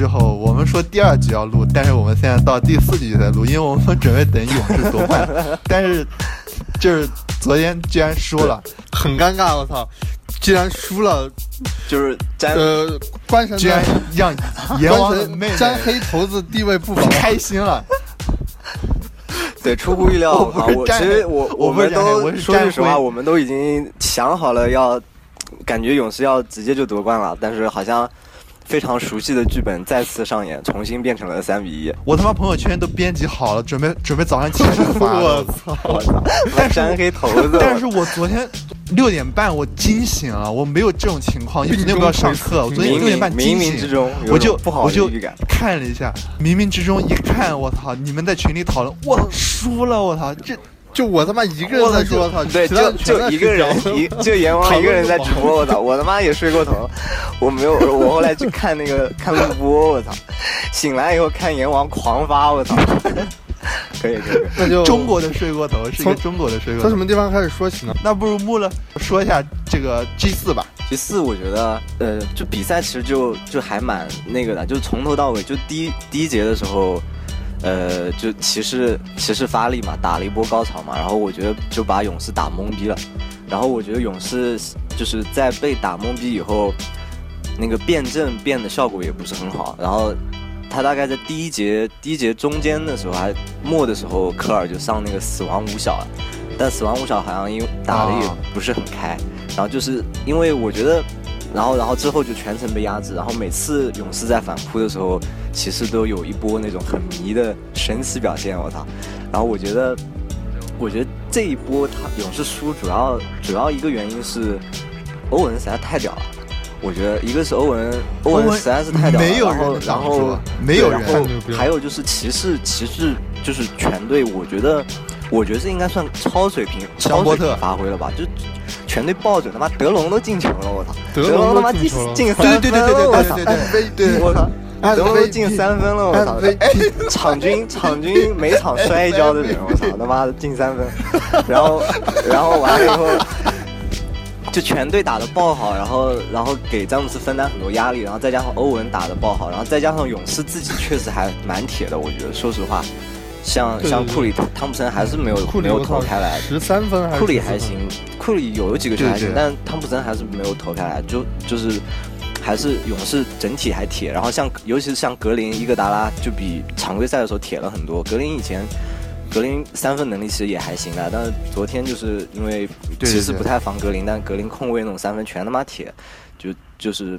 之后，我们说第二局要录，但是我们现在到第四局才录，因为我们准备等勇士夺冠。但是就是昨天居然输了，很尴尬，我操！居然输了，就是沾呃，关神居然让阎王的妹妹沾黑头子地位不保，开心了。对，出乎意料我不是我其实我我不是们都说句实话，我们都已经想好了要，感觉勇士要直接就夺冠了，但是好像非常熟悉的剧本再次上演，重新变成了三比一。我他妈朋友圈都编辑好了，准备准备早上起床发 我的。操！我操，沾黑头子！但是我昨天六点半我惊醒了，我没有这种情况，因为昨天不要上课，我昨天冥六点半冥惊醒冥冥之，中我就不好我就。看了一下，冥冥之中一看，我操！你们在群里讨论，我操输了，我操！这就我他妈一个人在说，操！对，就就一个人一就阎王一个人在直播，我操！我他妈也睡过头，我没有，我后来去看那个看录播，我操！醒来以后看阎王狂发，我操！可以可以，可以那就中国的睡过头是一个从中国的睡过头从什。么地方开始说起呢？那不如木了说一下这个 G 四吧。G 四我觉得，呃，就比赛其实就就还蛮那个的，就是从头到尾，就第一第一节的时候，呃，就骑士骑士发力嘛，打了一波高潮嘛，然后我觉得就把勇士打懵逼了，然后我觉得勇士就是在被打懵逼以后，那个辩证变的效果也不是很好，然后他大概在第一节第一节中间的时候还末的时候，科尔就上那个死亡五小了，但死亡五小好像因为打的也不是很开，然后就是因为我觉得，然后然后之后就全程被压制，然后每次勇士在反扑的时候，骑士都有一波那种很迷的神奇表现，我操！然后我觉得，我觉得这一波他勇士输主要主要一个原因是欧文实在太屌了。我觉得一个是欧文，欧文实在是太屌了，没有人然后然后没有人还有就是骑士，骑士就是全队，我觉得，我觉得这应该算超水平、超水平香波特发挥了吧？就全队爆准，他妈德隆都进球了，我操！德隆他妈进进三分了，对对对对我操！对对对，我操！德隆都进三分了，我操场均场均每场摔一跤的人，我操他妈的进三分，然后然后完了以后，就全队打的爆好，然后然后给詹姆斯分担很多压力，然后再加上欧文打的爆好，然后再加上勇士自己确实还蛮铁的，我觉得说实话，像像库里汤普森还是没有没有投开来，十三分还是库里还行，库里有几个球还行但汤普森还是没有投开来，就就是还是勇士整体还铁。然后像尤其是像格林、伊戈达拉，就比常规赛的时候铁了很多。格林以前格林三分能力其实也还行的，但是昨天就是因为对对对骑士不太防格林，但格林控卫那种三分全他妈铁，就就是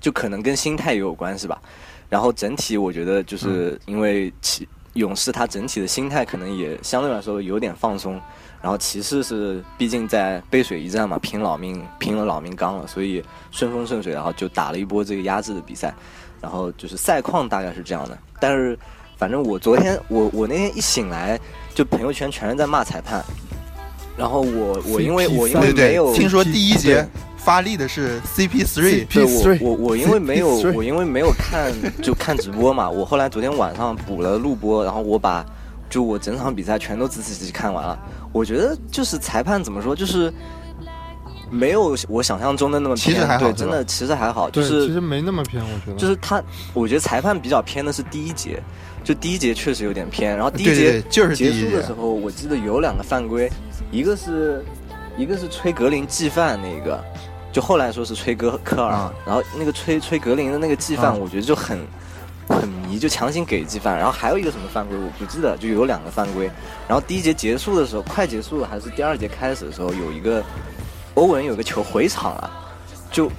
就可能跟心态也有关系吧。然后整体我觉得就是嗯因为骑勇士他整体的心态可能也相对来说有点放松，然后骑士是毕竟在背水一战嘛，拼老命拼了老命刚了，所以顺风顺水，然后就打了一波这个压制的比赛，然后就是赛况大概是这样的。但是反正我昨天我我那天一醒来，就朋友圈全是在骂裁判，然后我我因为我因为没有对，听说第一节发力的是 CP3，对 P3 我我我因为没有我因为没有看就看直播嘛，我后来昨天晚上补了录播，然后我把就我整场比赛全都仔仔细细看完了。我觉得就是裁判怎么说，就是没有我想象中的那么偏，其实还好对，真的其实还好，就，是其实没那么偏，我觉得。就是他，我觉得裁判比较偏的是第一节，就第一节确实有点偏，然后第一对对节对就是第结一节束的时候，我记得有两个犯规，一个是一个是吹格林计犯那个，就后来说是吹哥科尔，啊然后那个吹吹格林的那个计犯，啊我觉得就很很迷，就强行给计犯，然后还有一个什么犯规我不记得，就有两个犯规，然后第一节结束的时候，快结束了还是第二节开始的时候，有一个欧文有个球回场了，就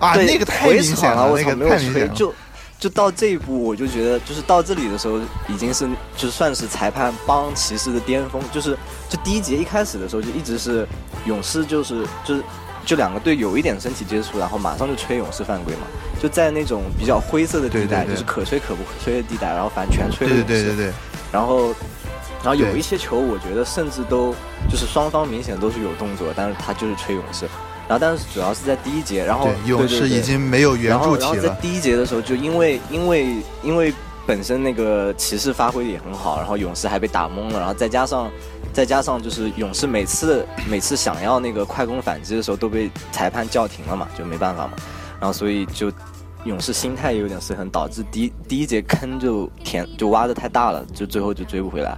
啊，对那个太回明显场了，我操，那个没有吹，太明显了。就就到这一步，我就觉得，就是到这里的时候，已经是就算是裁判帮骑士的巅峰，就是就第一节一开始的时候，就一直是勇士，就是就是就两个队有一点身体接触，然后马上就吹勇士犯规嘛，就在那种比较灰色的地带，对对对就是可吹可不吹的地带，然后反正全吹了对勇士，对对对对，然后。然后有一些球，我觉得甚至都就是双方明显都是有动作，但是他就是吹勇士。然后但是主要是在第一节，然后对勇士已经没有圆然后柱体了。然后在第一节的时候，就因为因为因为本身那个骑士发挥的也很好，然后勇士还被打懵了，然后再加上再加上就是勇士每次每次想要那个快攻反击的时候都被裁判叫停了嘛，就没办法嘛，然后所以就勇士心态也有点失衡，导致第一第一节坑就填就挖的太大了，就最后就追不回来。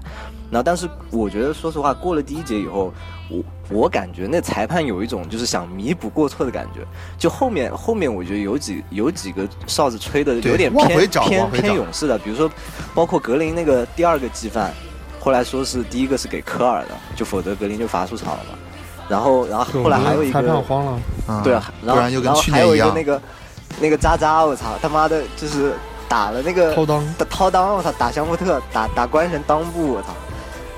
然后，但是我觉得，说实话，过了第一节以后，我我感觉那裁判有一种就是想弥补过错的感觉。就后面后面，我觉得有几有几个哨子吹的有点偏偏偏勇士的，比如说，包括格林那个第二个击犯，后来说是第一个是给科尔的，就否则格林就罚出场了嘛。然后然后后来还有一个裁判慌了，对啊，然后然后还有一个那个那个渣渣，我操他妈的，就是打了那个掏裆。掏裆，我操打香波特打打关神裆部，我操。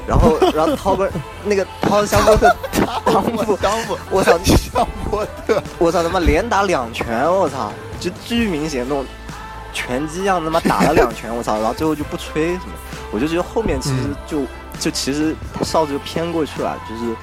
然后，然后掏个那个掏香波特 裆部，裆部，我操，香波特，我操他妈连打两拳，我操，就巨明显那种拳击一样，他妈打了两拳，我操，然后最后就不吹什么，我就觉得后面其实就就其实哨子就偏过去了，就是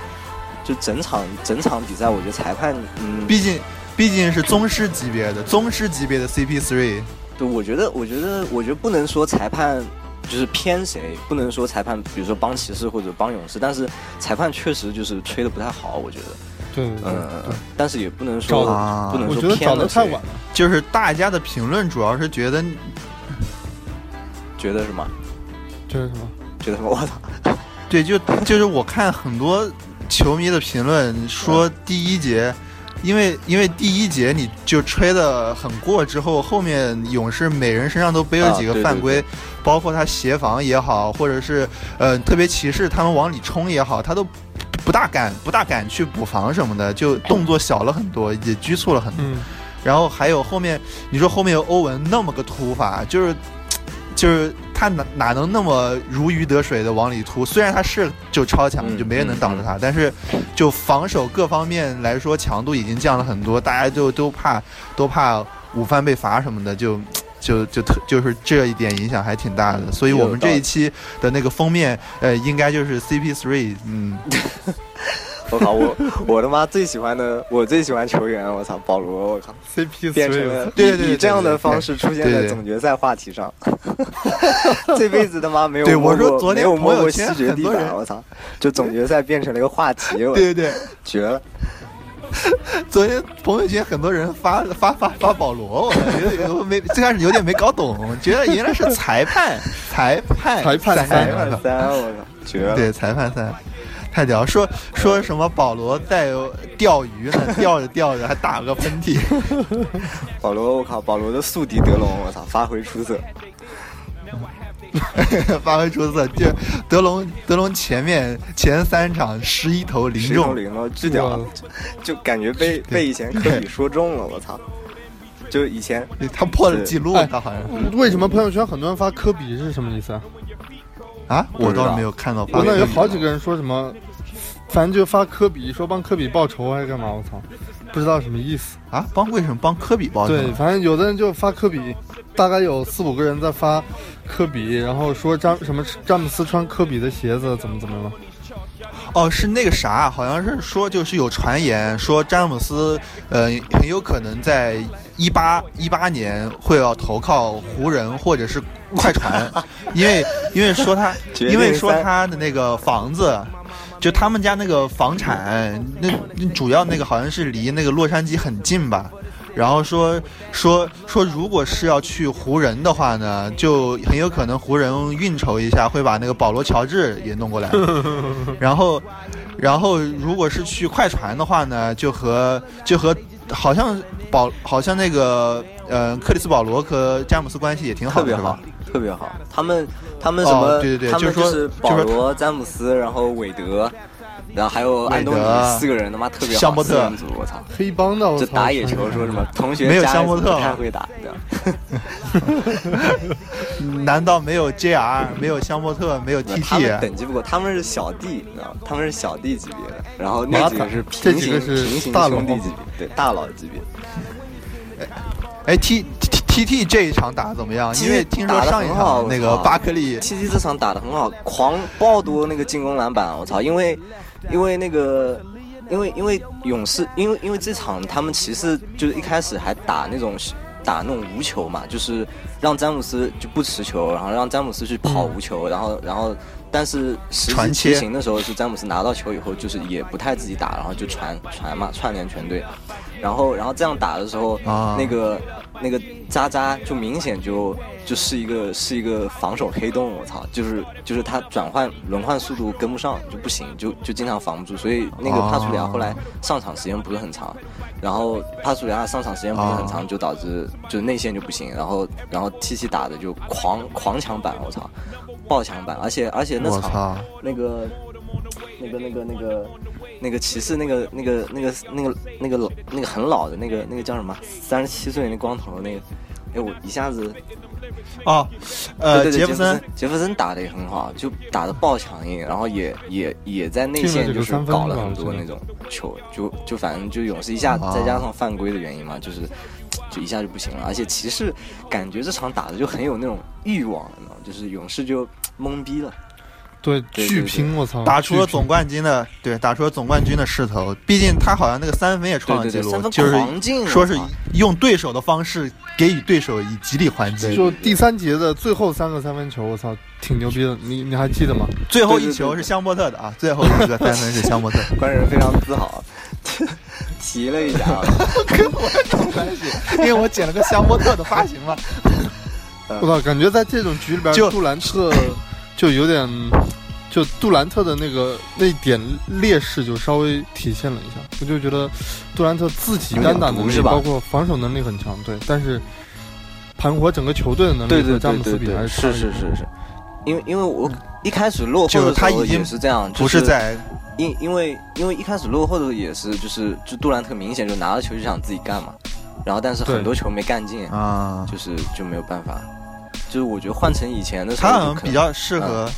就整场整场比赛，我觉得裁判，嗯，毕竟毕竟是宗师级别的宗师级别的 CP3，对，我觉得我觉得我觉得不能说裁判。就是偏谁不能说裁判，比如说帮骑士或者帮勇士，但是裁判确实就是吹的不太好，我觉得。对，嗯，但是也不能说不能说偏的太晚了。就是大家的评论主要是觉得，觉得什么？觉得什么？觉得什么？我操！对，就就是我看很多球迷的评论说第一节。因为因为第一节你就吹的很过，之后后面勇士每人身上都背了几个犯规，包括他协防也好，或者是呃特别骑士他们往里冲也好，他都不大敢不大敢去补防什么的，就动作小了很多，也拘促了很多。然后还有后面你说后面有欧文那么个突发，就是就是。他哪哪能那么如鱼得水的往里突？虽然他是就超强，就没人能挡着他，但是就防守各方面来说强度已经降了很多，大家就都怕都怕午饭被罚什么的，就就就特就是这一点影响还挺大的。所以我们这一期的那个封面，呃，应该就是 CP3，嗯。我靠，我我他妈最喜欢的，我最喜欢球员，我操，保罗，我靠，CP 变成了对对以这样的方式出现在总决赛话题上，这辈子他妈没有对我说昨天摸过西决地板，我操，就总决赛变成了一个话题，对对对，绝了。昨天朋友圈很多人发发发发保罗，我觉得没最开始有点没搞懂，觉得原来是裁判，裁判，裁判三，裁判三，我操，绝了，对，裁判三。太屌！说说什么保罗在钓鱼呢？钓着钓着还打了个喷嚏。保罗，我靠！保罗的宿敌德隆，我操，发挥出色，发挥出色。就德隆，德隆前面前三场十一投零中，零了，巨屌！就感觉被被以前科比说中了，我操！就以前他破了记录，他好像。为什么朋友圈很多人发科比是什么意思啊？啊，我倒是没有看到。我那有好几个人说什么，反正就发科比，说帮科比报仇还是干嘛？我操，不知道什么意思啊？帮为什么帮科比报仇？对，反正有的人就发科比，大概有四五个人在发科比，然后说詹什么詹姆斯穿科比的鞋子怎么怎么了？哦，是那个啥，好像是说就是有传言说詹姆斯，呃，很有可能在一八一八年会要投靠湖人或者是快船，因为因为说他因为说他的那个房子，就他们家那个房产，那主要那个好像是离那个洛杉矶很近吧。然后说说说，如果是要去湖人的话呢，就很有可能湖人运筹一下，会把那个保罗乔治也弄过来。然后，然后如果是去快船的话呢，就和就和好像保好像那个呃克里斯保罗和詹姆斯关系也挺好，特别好，特别好。他们他们什么？对对对，他们就是保罗、詹姆斯，然后韦德。然后还有安东尼四个人，他妈特别好香波特，我操，黑帮的，就打野球说什么 同学没有香波特太会打，难道没有 JR，没有香波特，没有 TT？他们等级不够，他们是小弟，你知道吗？他们是小弟级别的，然后那几个是平行平行兄弟级别，对大佬级别。哎哎 T T T 这一场打的怎么样？因为听说上一场那个巴克利，T T 这场打的很好，狂暴多那个进攻篮板，我操！因为因为那个，因为因为勇士，因为因为这场他们骑士就是一开始还打那种打那种无球嘛，就是让詹姆斯就不持球，然后让詹姆斯去跑无球，然后然后但是实际执行的时候是詹姆斯拿到球以后就是也不太自己打，然后就传传嘛，串联全队，然后然后这样打的时候，那个那个渣渣就明显就就是一个是一个防守黑洞，我操，就是就是他转换轮换速度跟不上就不行，就就经常防不住，所以那个帕楚里亚后来上场时间不是很长，然后帕楚里亚上场时间不是很长，就导致就内线就不行，然后然后 T T 打的就狂狂抢板，我操，爆抢板，而且而且那场那个那个那个那个。那个骑士，那个那个那个那个那个老那个很老的那个那个叫什么？三十七岁那光头那个，哎，我一下子，哦，呃，杰弗森，杰弗森打的也很好，就打的爆强硬，然后也也也在内线就是搞了很多那种球，就就反正就勇士一下再加上犯规的原因嘛，就是就一下就不行了，而且骑士感觉这场打的就很有那种欲望，你知道吗就是勇士就懵逼了。对，巨拼！我操，打出了总冠军的，对，打出了总冠军的势头。毕竟他好像那个三分也创了纪录，就是说是用对手的方式给予对手以极力还击。就第三节的最后三个三分球，我操，挺牛逼的。你你还记得吗？最后一球是香波特的啊，最后一个三分是香波特，官 人非常自豪，提了一下，跟我什么关系？因为我剪了个香波特的发型嘛。我操，感觉在这种局里边，杜兰特。就有点，就杜兰特的那个那点劣势就稍微体现了一下，我就觉得杜兰特自己单打能力包括防守能力很强，对，但是盘活整个球队的能力和詹姆斯比还是是是是是，因为因为我一开始落后的时候也是这样，不是在因因为因为一开始落后的也是就是就杜兰特明显就拿了球就想自己干嘛，然后但是很多球没干进啊，就是就没有办法。就是我觉得换成以前的，他好像比较适合，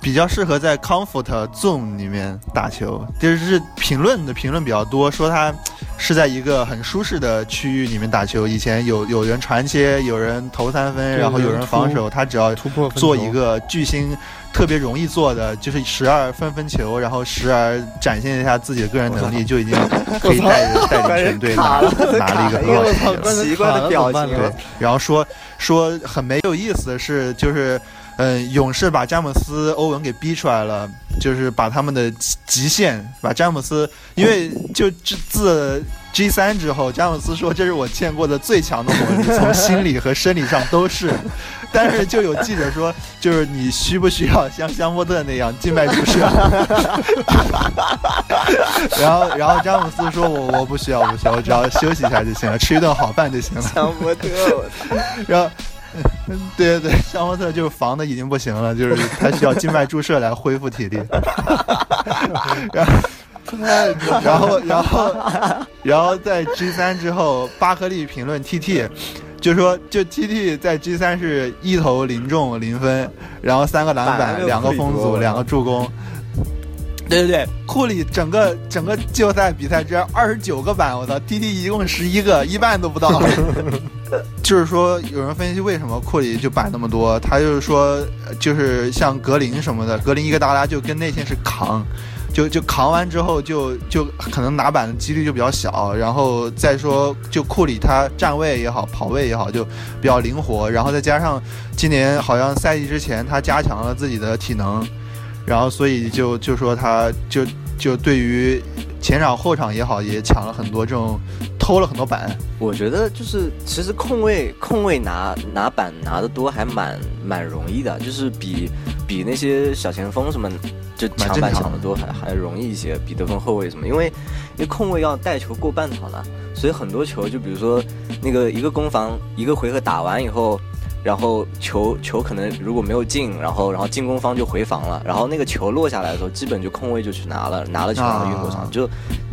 比较适合在 comfort zone 里面打球。就是评论的评论比较多，说他是在一个很舒适的区域里面打球。以前有有人传切，有人投三分，然后有人防守，他只要突破做一个巨星特别容易做的，就是时而分分球，然后时而展现一下自己的个人能力，就已经可以带着带领全队拿拿了一个很好的奇怪的表情。对，然后说。说很没有意思的是，就是，嗯，勇士把詹姆斯、欧文给逼出来了，就是把他们的极限，把詹姆斯，因为就自自 G 三之后，詹姆斯说这是我见过的最强的魔力，从心理和生理上都是。但是就有记者说，就是你需不需要像香波特那样静脉注射？然后，然后詹姆斯说我我不需要，不需要，我只要休息一下就行了，吃一顿好饭就行了。香波特，我！然后，对对对，香波特就是防的已经不行了，就是他需要静脉注射来恢复体力。然后，然后，然后，然后在 G 三之后，巴克利评论 TT。就说，就 T T 在 G 三是一投零中零分，然后三个篮板，两个封阻，两个助攻。对对对，库里整个整个季后赛比赛只二十九个板，我操！T T 一共十一个，一半都不到。就是说，有人分析为什么库里就板那么多，他就是说，就是像格林什么的，格林一个大拉就跟内线是扛。就就扛完之后，就就可能拿板的几率就比较小。然后再说，就库里他站位也好，跑位也好，就比较灵活。然后再加上今年好像赛季之前他加强了自己的体能，然后所以就就说他就就对于前场后场也好，也抢了很多这种偷了很多板。我觉得就是其实控卫控卫拿拿板拿的多还蛮蛮容易的，就是比比那些小前锋什么。就抢板抢的多还还容易一些，比得分后卫什么，因为因为控卫要带球过半场的，所以很多球就比如说那个一个攻防一个回合打完以后，然后球球可能如果没有进，然后然后进攻方就回防了，然后那个球落下来的时候，基本就控位就去拿了，拿了球然后运过场。就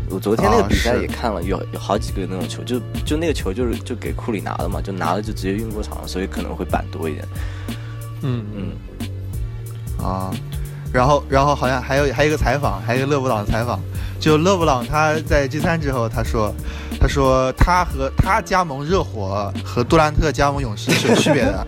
我昨天那个比赛也看了，有有好几个那种球，就就那个球就是就给库里拿了嘛，就拿了就直接运过场了，所以可能会板多一点。嗯嗯啊。然后，然后好像还有还有一个采访，还有一个勒布朗的采访。就勒布朗他在 G 三之后，他说，他说他和他加盟热火和杜兰特加盟勇士是有区别的。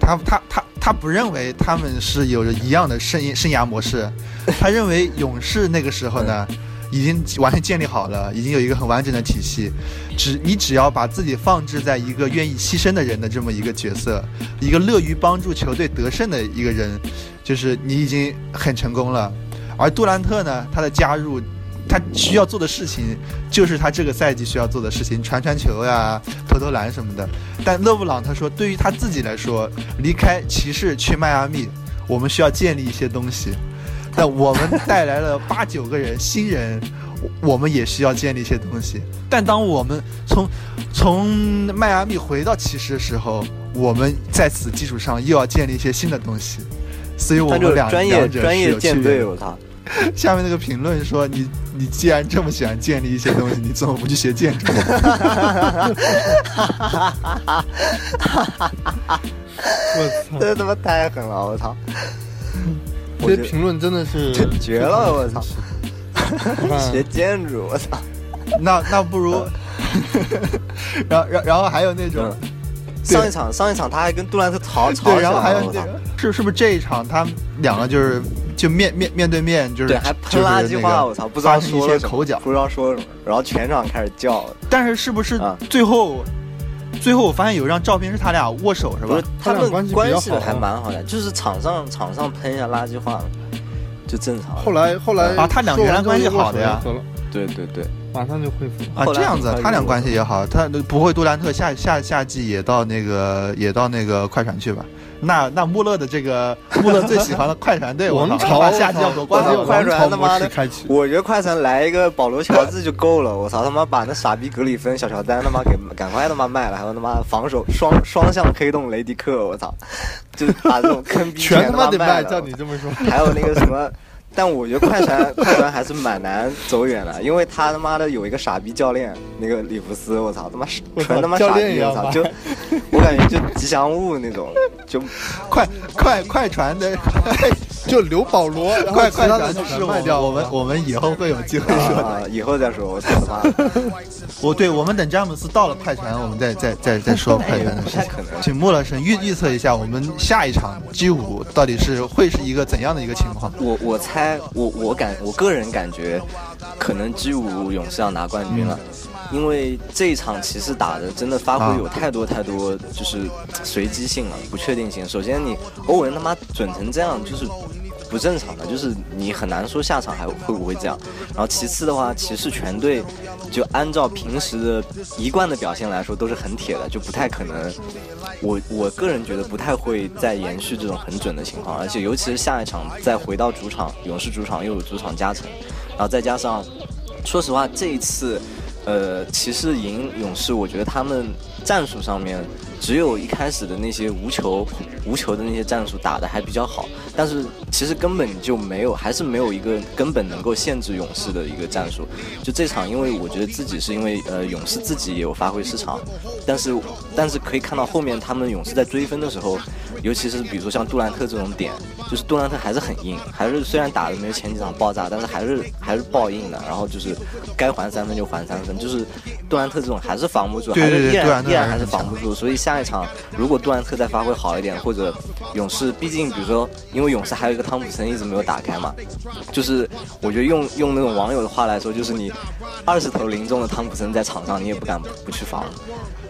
他他他他不认为他们是有着一样的生生涯模式。他认为勇士那个时候呢，已经完全建立好了，已经有一个很完整的体系。只你只要把自己放置在一个愿意牺牲的人的这么一个角色，一个乐于帮助球队得胜的一个人。就是你已经很成功了，而杜兰特呢，他的加入，他需要做的事情就是他这个赛季需要做的事情，传传球呀、投投篮什么的。但勒布朗他说，对于他自己来说，离开骑士去迈阿密，我们需要建立一些东西。但我们带来了八九个人新人，我们也需要建立一些东西。但当我们从从迈阿密回到骑士的时候，我们在此基础上又要建立一些新的东西。所以我们两专业专业舰队，我操！下面那个评论说：“你你既然这么喜欢建立一些东西，你怎么不去学建筑？” 我操！这他妈太狠了！我操！这些评论真的是绝了！我操！学建筑！我操！那那不如，然后然然后还有那种。上一场，上一场他还跟杜兰特吵吵然后还有那个是是不是这一场他们两个就是就面面面对面就是对还喷垃圾话，我操，不知道说一些口角，不知道说什么，然后全场开始叫。但是是不是最后最后我发现有一张照片是他俩握手是吧？他们关系还蛮好的，就是场上场上喷一下垃圾话就正常。后来后来啊，他俩原来关系好的呀，对对对。马上就恢复啊，这样子，他俩关系也好，他不会杜兰特下下下季也到那个也到那个快船去吧？那那穆勒的这个穆勒最喜欢的快船队王朝夏季要夺冠，快船他妈的，我觉得快船来一个保罗乔治就够了，我操他妈把那傻逼格里芬小乔丹他妈给赶快他妈卖了，还有他妈防守双双向黑洞雷迪克，我操，就把这种坑逼全他妈得卖，照你这么说，还有那个什么。但我觉得快船 快船还是蛮难走远的，因为他他妈的有一个傻逼教练，那个里弗斯，我操他妈纯他妈傻逼，我操就我感觉就吉祥物那种，就快快快船的 就刘保罗，快快船是卖掉，我们我们以后会有机会说的，以后再说，我操他妈！我对我们等詹姆斯到了快船，我们再再再再说快船的事情。请穆勒神预预测一下，我们下一场 G 五到底是会是一个怎样的一个情况？我我猜。我我感我个人感觉，可能 G 五勇士要拿冠军了，因为这一场骑士打的真的发挥有太多太多，就是随机性了，不确定性。首先你欧文他妈准成这样，就是不正常的，就是你很难说下场还会不会这样。然后其次的话，骑士全队就按照平时的一贯的表现来说，都是很铁的，就不太可能。我我个人觉得不太会再延续这种很准的情况，而且尤其是下一场再回到主场，勇士主场又有主场加成，然后再加上，说实话这一次，呃，骑士赢勇士，我觉得他们战术上面。只有一开始的那些无球、无球的那些战术打的还比较好，但是其实根本就没有，还是没有一个根本能够限制勇士的一个战术。就这场，因为我觉得自己是因为呃勇士自己也有发挥失常，但是但是可以看到后面他们勇士在追分的时候，尤其是比如说像杜兰特这种点，就是杜兰特还是很硬，还是虽然打的没有前几场爆炸，但是还是还是爆硬的。然后就是该还三分就还三分，就是杜兰特这种还是防不住，还是依然依然还是防不住，所以下。一场，如果杜兰特再发挥好一点，或者勇士，毕竟比如说，因为勇士还有一个汤普森一直没有打开嘛，就是我觉得用用那种网友的话来说，就是你二十投零中的汤普森在场上，你也不敢不去防，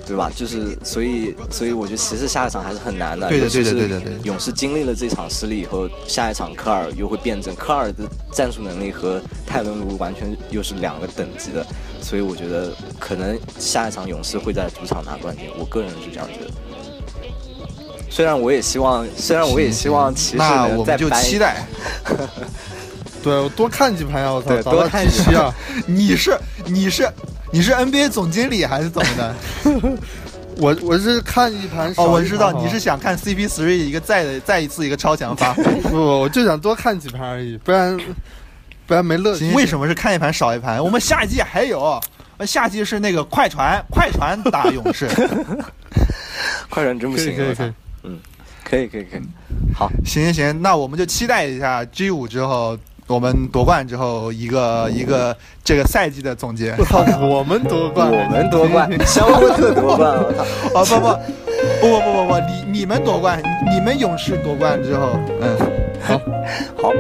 对吧？就是所以所以我觉得骑士下一场还是很难的。对的对的对的对。勇士经历了这场失利以后，下一场科尔又会变阵，科尔的战术能力和泰伦卢完全又是两个等级的。所以我觉得可能下一场勇士会在主场拿冠军，我个人是这样觉得。虽然我也希望，虽然我也希望骑士能再就期待。对，我多看几盘呀！我操，多看几盘啊！你是你是你是 NBA 总经理还是怎么的？我我是看一盘哦，我知道你是想看 CP3 一个再的再一次一个超强发挥。不，我就想多看几盘而已，不然。不然没乐趣。为什么是看一盘少一盘？我们下一季还有，下季是那个快船，快船打勇士。快船真不行，可以可以，嗯，可以可以可以。好，行行行，那我们就期待一下 G 五之后，我们夺冠之后一个一个这个赛季的总结。我操，我们夺冠，我们夺冠，香波特夺冠，我操！哦不不不不不不不，你你们夺冠，你们勇士夺冠之后，嗯，好，好。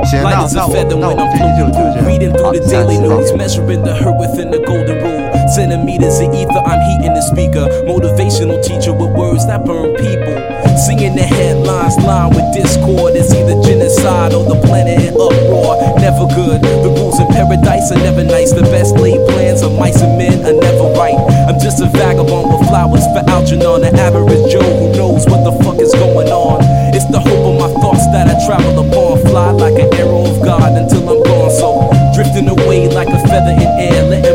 Light as a feather when I'm through. Reading through the daily news, measuring the hurt within the golden rule. Centimeters of ether, I'm heating the speaker. Motivational teacher with words that burn people. Singing the headlines, line with discord. It's either genocide or the planet in uproar. Never good. The rules in paradise are never nice. The best laid plans of mice and men are never right. I'm just a vagabond with flowers for Algernon, an average Joe who knows what the fuck is going on. It's the hope of my Travel upon fly like an arrow of God until I'm gone. So drifting away like a feather in air. Let